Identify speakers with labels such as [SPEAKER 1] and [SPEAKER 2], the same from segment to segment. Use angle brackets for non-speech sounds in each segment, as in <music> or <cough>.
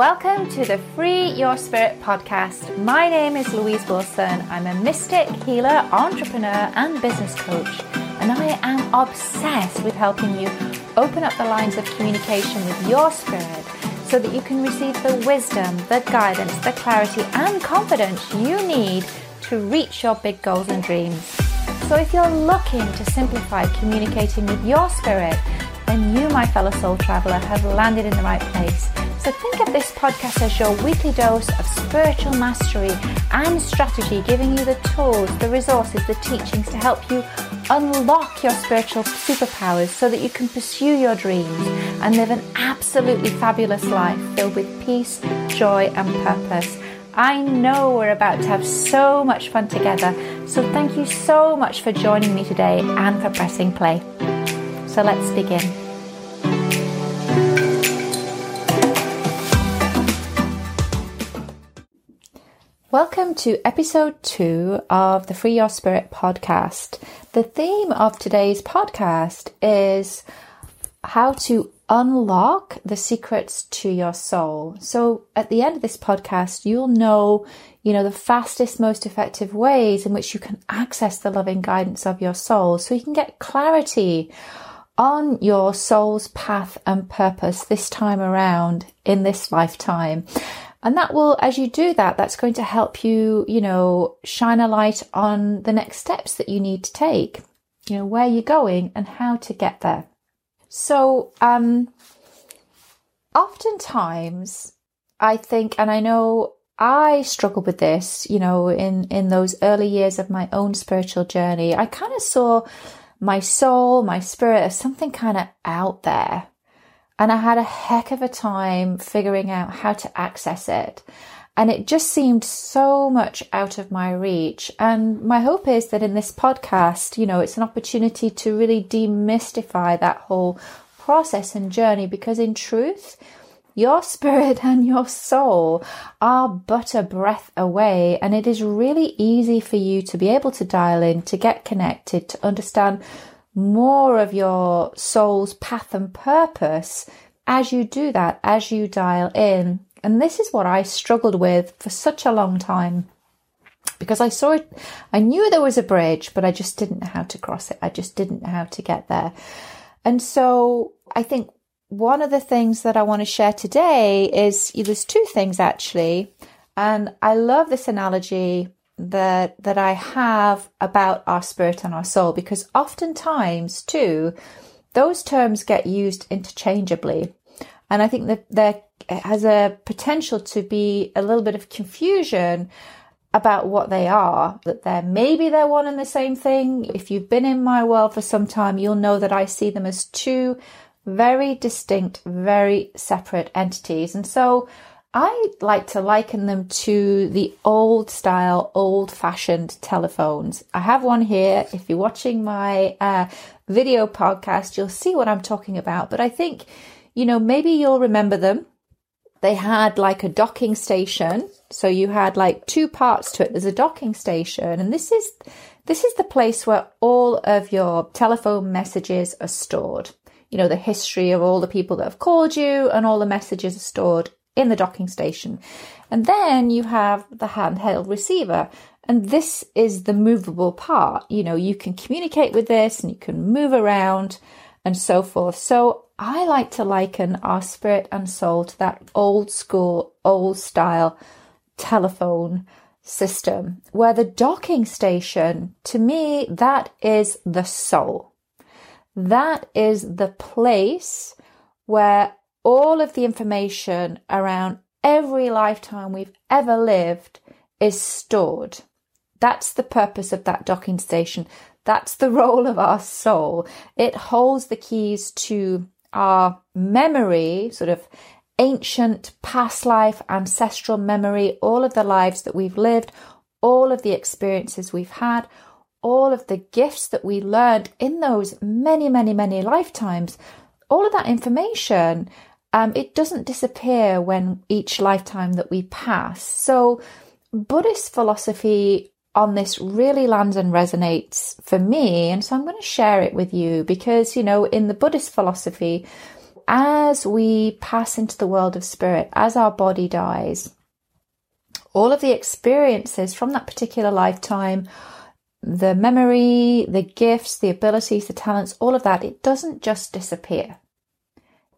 [SPEAKER 1] Welcome to the Free Your Spirit podcast. My name is Louise Wilson. I'm a mystic, healer, entrepreneur, and business coach, and I am obsessed with helping you open up the lines of communication with your spirit so that you can receive the wisdom, the guidance, the clarity, and confidence you need to reach your big goals and dreams. So, if you're looking to simplify communicating with your spirit, then you, my fellow soul traveler, have landed in the right place. So think of this podcast as your weekly dose of spiritual mastery and strategy, giving you the tools, the resources, the teachings to help you unlock your spiritual superpowers so that you can pursue your dreams and live an absolutely fabulous life filled with peace, joy, and purpose. I know we're about to have so much fun together, so thank you so much for joining me today and for pressing play. So let's begin. Welcome to episode two of the Free Your Spirit podcast. The theme of today's podcast is how to unlock the secrets to your soul. So at the end of this podcast, you'll know, you know, the fastest, most effective ways in which you can access the loving guidance of your soul so you can get clarity on your soul's path and purpose this time around in this lifetime. And that will, as you do that, that's going to help you, you know, shine a light on the next steps that you need to take, you know, where you're going and how to get there. So, um, oftentimes I think, and I know I struggled with this, you know, in, in those early years of my own spiritual journey, I kind of saw my soul, my spirit as something kind of out there and I had a heck of a time figuring out how to access it. And it just seemed so much out of my reach. And my hope is that in this podcast, you know, it's an opportunity to really demystify that whole process and journey because in truth, your <laughs> spirit and your soul are but a breath away, and it is really easy for you to be able to dial in, to get connected, to understand more of your soul's path and purpose as you do that, as you dial in. And this is what I struggled with for such a long time because I saw it, I knew there was a bridge, but I just didn't know how to cross it. I just didn't know how to get there. And so I think one of the things that I want to share today is there's two things actually. And I love this analogy that that I have about our spirit and our soul because oftentimes too those terms get used interchangeably. And I think that there has a potential to be a little bit of confusion about what they are that they're maybe they're one and the same thing. If you've been in my world for some time you'll know that I see them as two very distinct very separate entities. And so I like to liken them to the old style, old fashioned telephones. I have one here. If you're watching my uh, video podcast, you'll see what I'm talking about. But I think, you know, maybe you'll remember them. They had like a docking station. So you had like two parts to it. There's a docking station and this is, this is the place where all of your telephone messages are stored. You know, the history of all the people that have called you and all the messages are stored in the docking station. And then you have the handheld receiver. And this is the movable part. You know, you can communicate with this and you can move around and so forth. So I like to liken our spirit and soul to that old school, old style telephone system where the docking station, to me, that is the soul. That is the place where all of the information around every lifetime we've ever lived is stored. That's the purpose of that docking station. That's the <laughs> role of our soul. It holds the keys to our memory, sort of ancient past life, ancestral memory, all of the lives that we've lived, all of the experiences we've had, all of the gifts that we learned in those many, many, many lifetimes. All of that information um, it doesn't disappear when each lifetime that we pass. So, Buddhist philosophy on this really lands and resonates for me. And so I'm going to share it with you because, you know, in the Buddhist philosophy, as we pass into the world of spirit, as our body dies, all of the experiences from that particular lifetime, the memory, the gifts, the abilities, the talents, all of that, it doesn't just disappear.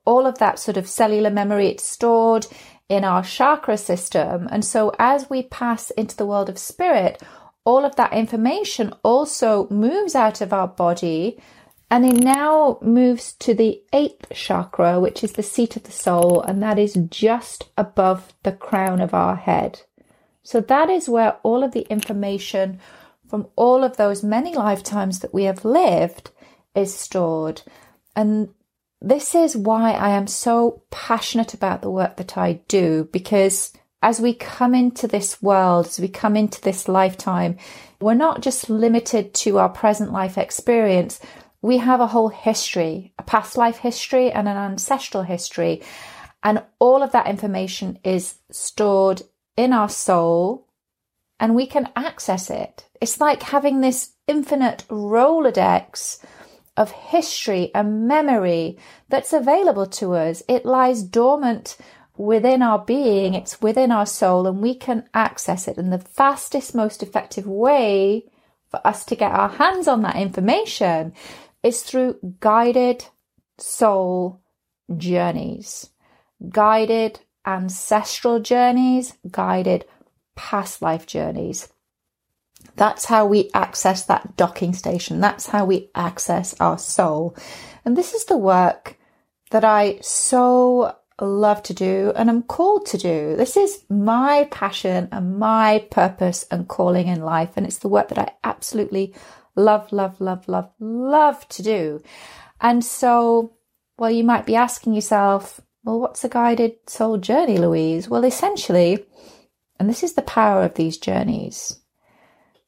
[SPEAKER 1] All of that sort of cellular memory, it's stored in our chakra system. And so as we pass into the world of spirit, all of that information also moves out of our body and it now moves to the eighth chakra, which is the seat of the soul, and that is just above the crown of our head. So that is where all of the information from all of those many lifetimes that we have lived is stored. And this is why I am so passionate about the work that I do because as we come into this world, as we come into this lifetime, we're not just limited to our present life experience. We have a whole history, a past life history and an ancestral history. And all of that information is stored in our soul and we can access it. It's like having this infinite Rolodex of history and memory that's available to us. It lies dormant within our being, it's within our soul, and we can access it. And the fastest, most effective way for us to get our hands on that information is through guided soul journeys, guided ancestral journeys, guided past life journeys. That's how we access that docking station. That's how we access our soul. And this is the work that I so love to do and I'm called to do. This is my passion and my purpose and calling in life. And it's the work that I absolutely love, love, love, love, love to do. And so, well, you might be asking yourself, well, what's a guided soul journey, Louise? Well, essentially, and this is the power of these journeys.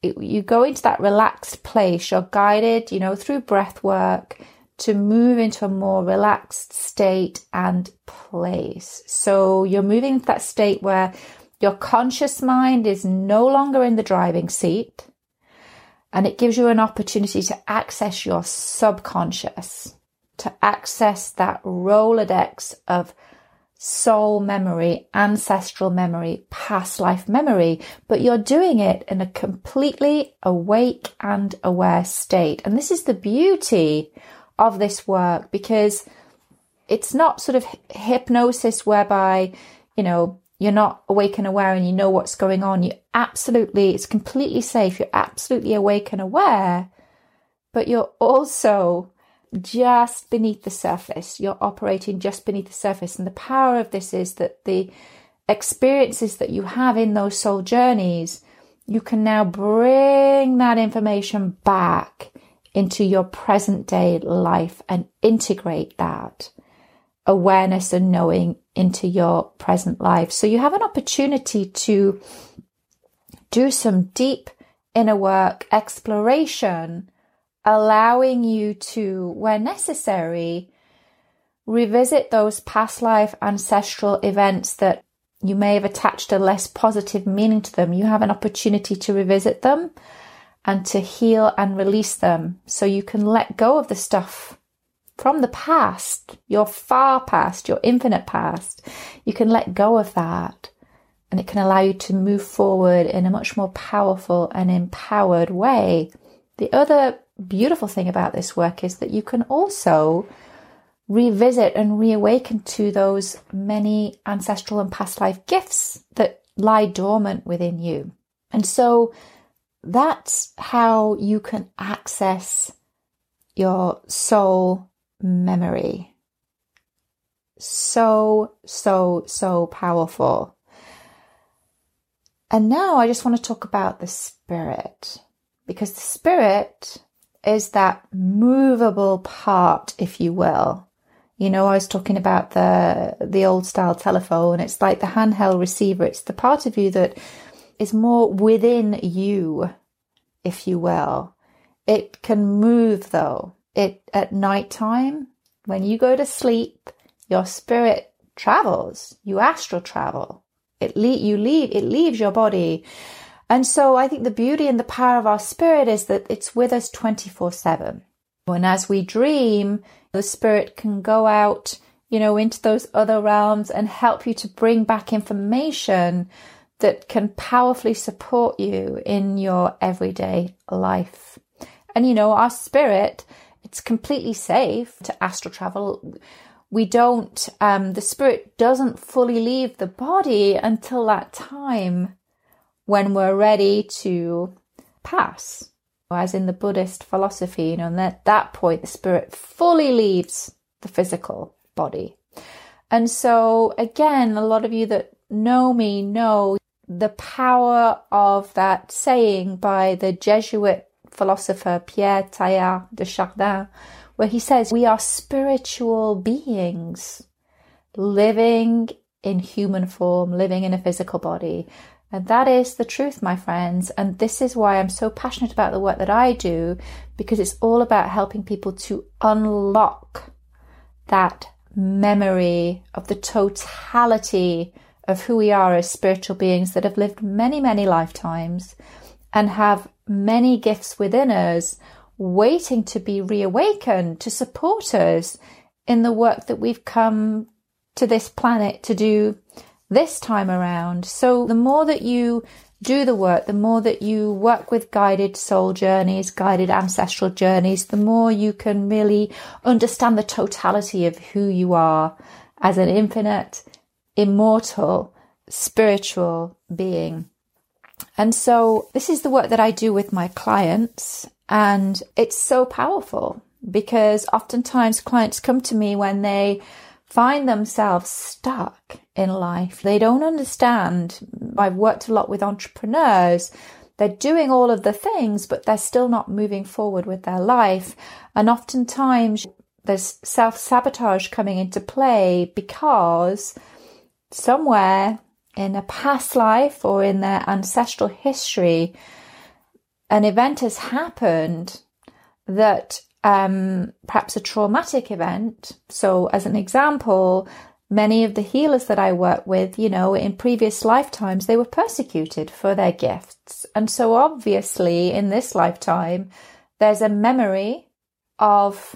[SPEAKER 1] It, you go into that relaxed place, you're guided, you know, through breath work to move into a more relaxed state and place. So you're moving into that state where your conscious mind is no longer in the driving seat and it gives you an opportunity to access your subconscious, to access that Rolodex of soul memory, ancestral memory, past life memory, but you're doing it in a completely awake and aware state. And this is the beauty of this work because it's not sort of hypnosis whereby, you know, you're not awake and aware and you know what's going on. You absolutely, it's completely safe. You're absolutely awake and aware, but you're also just beneath the surface. You're operating just beneath the surface. And the power of this is that the experiences that you have in those soul journeys, you can now bring that information back into your present day life and integrate that awareness and knowing into your present life. So you have an opportunity to do some deep inner work exploration allowing you to, where necessary, revisit those past life ancestral events that you may have attached a less positive meaning to them. You have an opportunity to revisit them and to heal and release them so you can let go of the stuff from the past, your far past, your infinite past. You can let go of that and it can allow you to move forward in a much more powerful and empowered way. The other beautiful thing about this work is that you can also revisit and reawaken to those many ancestral and past life gifts that lie dormant within you. And so that's how you can access your soul memory. So, so, so powerful. And now I just want to talk about the spirit because the spirit is that movable part, if you will. You know, I was talking about the the old style telephone. It's like the handheld receiver. It's the part of you that is more within you, if you will. It can move though. It at night time, when you go to sleep, your spirit travels. You astral travel. It le- you leave. It leaves your body and so I think the beauty and the power of our spirit is that it's with us 24 7. And as we dream, the spirit can go out, you you know, into those other realms and help you to bring back information that can powerfully support you in your everyday life. And you know, our spirit, it's completely safe to astral travel. We don't, um, the spirit doesn't fully leave the body until that time when we're ready to pass. As in the Buddhist philosophy, you know, and at that point, the spirit fully leaves the physical body. And so, again, a lot of you that know me know the power of that saying by the Jesuit philosopher Pierre Teilhard de Chardin, where he says, We are spiritual beings living in human form, living in a physical body. And that is the truth, my friends. And this is why I'm so passionate about the work that I do, because it's all about helping people to unlock that memory of the totality of who we are as spiritual beings that have lived many, many lifetimes and have many gifts within us waiting to be reawakened to support us in the work that we've come to this planet to do this time around. So the more that you do the work, the more that you work with guided soul journeys, guided ancestral journeys, the more you can really understand the totality of who you are as an infinite, immortal, spiritual being. And so this is the work that I do with my clients and it's so powerful because oftentimes clients come to me when they find themselves stuck in life. They don't understand. I've worked a lot with entrepreneurs. They're doing all of the things, but they're still not moving forward with their life. And oftentimes there's self sabotage coming into play because somewhere in a past life or in their ancestral history, an event has happened that um, perhaps a traumatic event. So, as an example, many of the healers that I work with, you know, in previous lifetimes, they were persecuted for their gifts. And so, obviously, in this lifetime, there's a memory of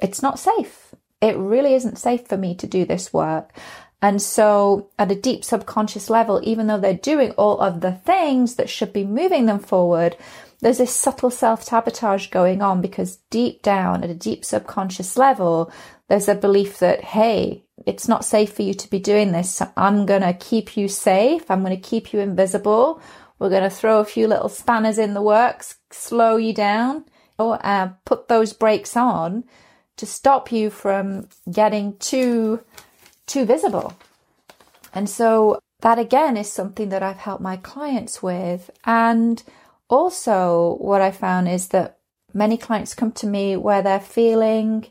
[SPEAKER 1] it's not safe. It really isn't safe for me to do this work. And so, at a deep subconscious level, even though they're doing all of the things that should be moving them forward, there's this subtle self sabotage going on because deep down at a deep subconscious level, there's a belief that, hey, it's not safe for you to be doing this. So I'm going to keep you safe. I'm going to keep you invisible. We're going to throw a few little spanners in the works, slow you down, or uh, put those brakes on to stop you from getting too, too visible. And so that again is something that I've helped my clients with. And also, what I found is that many clients come to me where they're feeling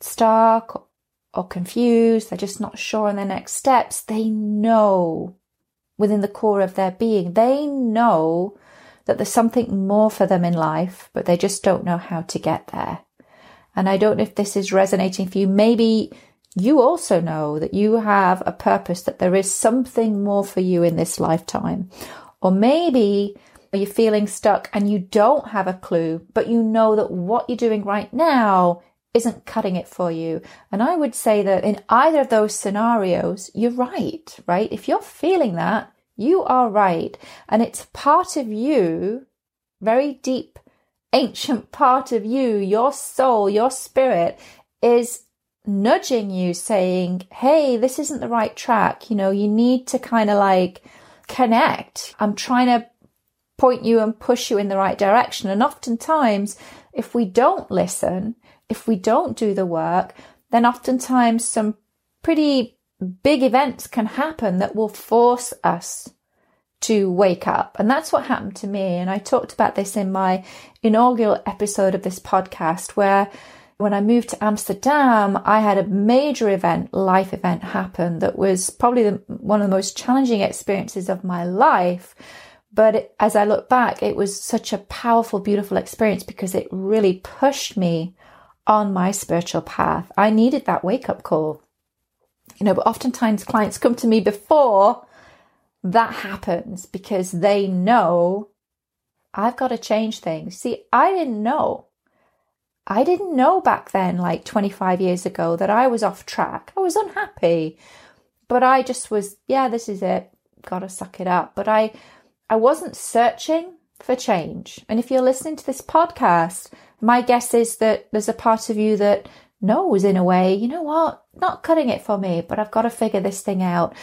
[SPEAKER 1] stuck or confused, they're just not sure on their next steps. They know within the core of their being, they know that there's something more for them in life, but they just don't know how to get there. And I don't know if this is resonating for you. Maybe you also know that you have a purpose, that there is something more for you in this lifetime. Or maybe you're feeling stuck and you don't have a clue, but you know that what you're doing right now isn't cutting it for you. And I would say that in either of those scenarios, you're right, right? If you're feeling that, you are right. And it's part of you, very deep, ancient part of you, your soul, your spirit is nudging you saying, Hey, this isn't the right track. You know, you need to kind of like connect. I'm trying to point you and push you in the right direction. And oftentimes, if we don't listen, if we don't do the work, then oftentimes some pretty big events can happen that will force us to wake up. And that's what happened to me. And I talked about this in my inaugural episode of this podcast where when I moved to Amsterdam, I had a major event, life event happen that was probably the, one of the most challenging experiences of my life but as I look back, it was such a powerful, beautiful experience because it really pushed me on my spiritual path. I needed that wake up call. You know, but oftentimes clients come to me before that happens because they know I've got to change things. See, I didn't know I didn't know back then, like 25 years ago, that I was off track. I was unhappy, but I just was, yeah, this is it. Gotta suck it up. But I, I wasn't searching for change. And if you're listening to this podcast, my guess is that there's a part of you that knows in a way, you know what, not cutting it for me, but I've got to figure this thing out.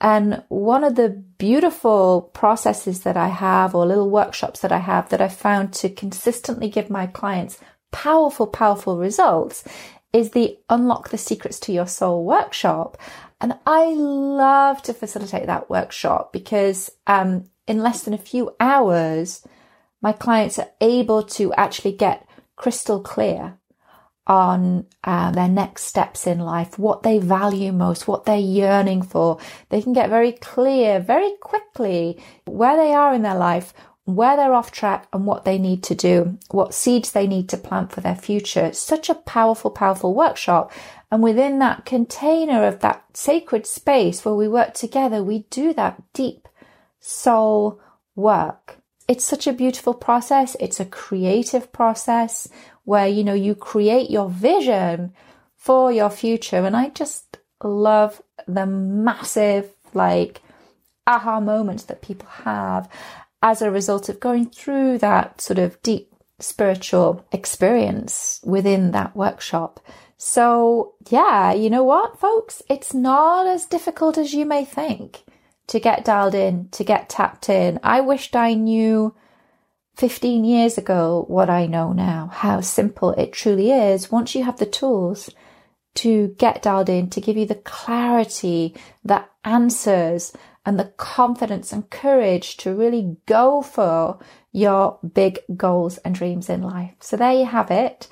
[SPEAKER 1] And one of the beautiful processes that I have or little workshops that I have that I've found to consistently give my clients powerful, powerful results is the Unlock the Secrets to Your Soul workshop. And I love to facilitate that workshop because um, in less than a few hours, my clients are able to actually get crystal clear on uh, their next steps in life, what they value most, what they're yearning for. They can get very clear very quickly where they are in their life, where they're off track and what they need to do, what seeds they need to plant for their future. It's such a powerful, powerful workshop. And within that container of that sacred space where we work together, we do that deep soul work. It's such a beautiful process. It's a creative process where, you know, you create your vision for your future. And I just love the massive, like, aha moments that people have as a result of going through that sort of deep spiritual experience within that workshop. So, yeah, you know what, folks? It's not as difficult as you may think to get dialed in, to get tapped in. I wished I knew 15 years ago what I know now, how simple it truly is once you have the tools to get dialed in, to give you the clarity, the answers, and the confidence and courage to really go for your big goals and dreams in life. So there you have it.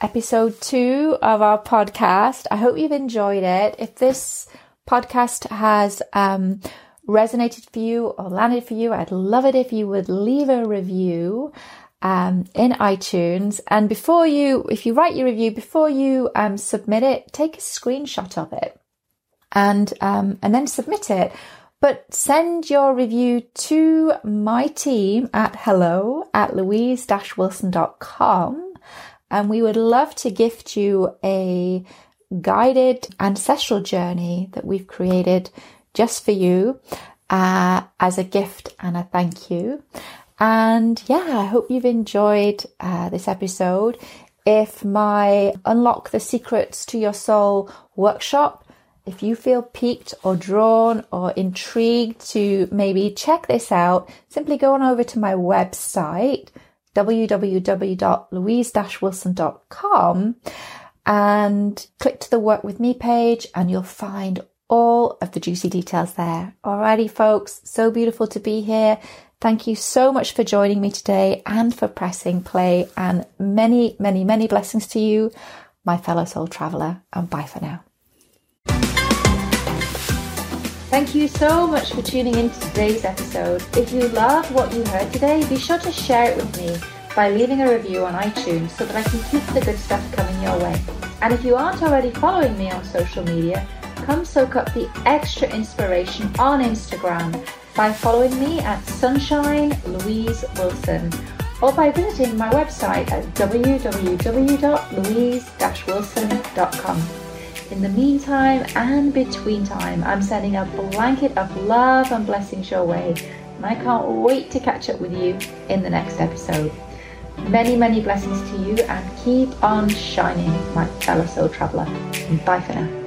[SPEAKER 1] Episode two of our podcast. I hope you've enjoyed it. If this podcast has um, resonated for you or landed for you, I'd love it if you would leave a review um, in iTunes. And before you, if you write your review, before you um, submit it, take a screenshot of it and um, and then submit it. But send your review to my team at hello at louise-wilson.com and we would love to gift you a guided ancestral journey that we've created just for you uh, as a gift and a thank you. And yeah, I hope you've enjoyed uh, this episode. If my Unlock the Secrets to Your Soul workshop, if you feel piqued or drawn or intrigued to maybe check this out, simply go on over to my website, www.louise-wilson.com and click to the Work With Me page and you'll find all of the juicy details there. Alrighty, folks, so beautiful to be here. Thank you so much for joining me today and for pressing play, and many, many, many blessings to you, my fellow soul traveler, and bye for now. Thank you so much for tuning in to today's episode. If you love what you heard today, be sure to share it with me by leaving a review on iTunes so that I can keep the good stuff coming your way. And if you aren't already following me on social media, come soak up the extra inspiration on Instagram by following me at Sunshine Louise Wilson or by visiting my website at www.louise-wilson.com. In the meantime and between time, I'm sending a blanket of love and blessings your way, and I can't wait to catch up with you in the next episode. Many, many blessings to you, and keep on shining, my fellow soul traveler. Bye for now.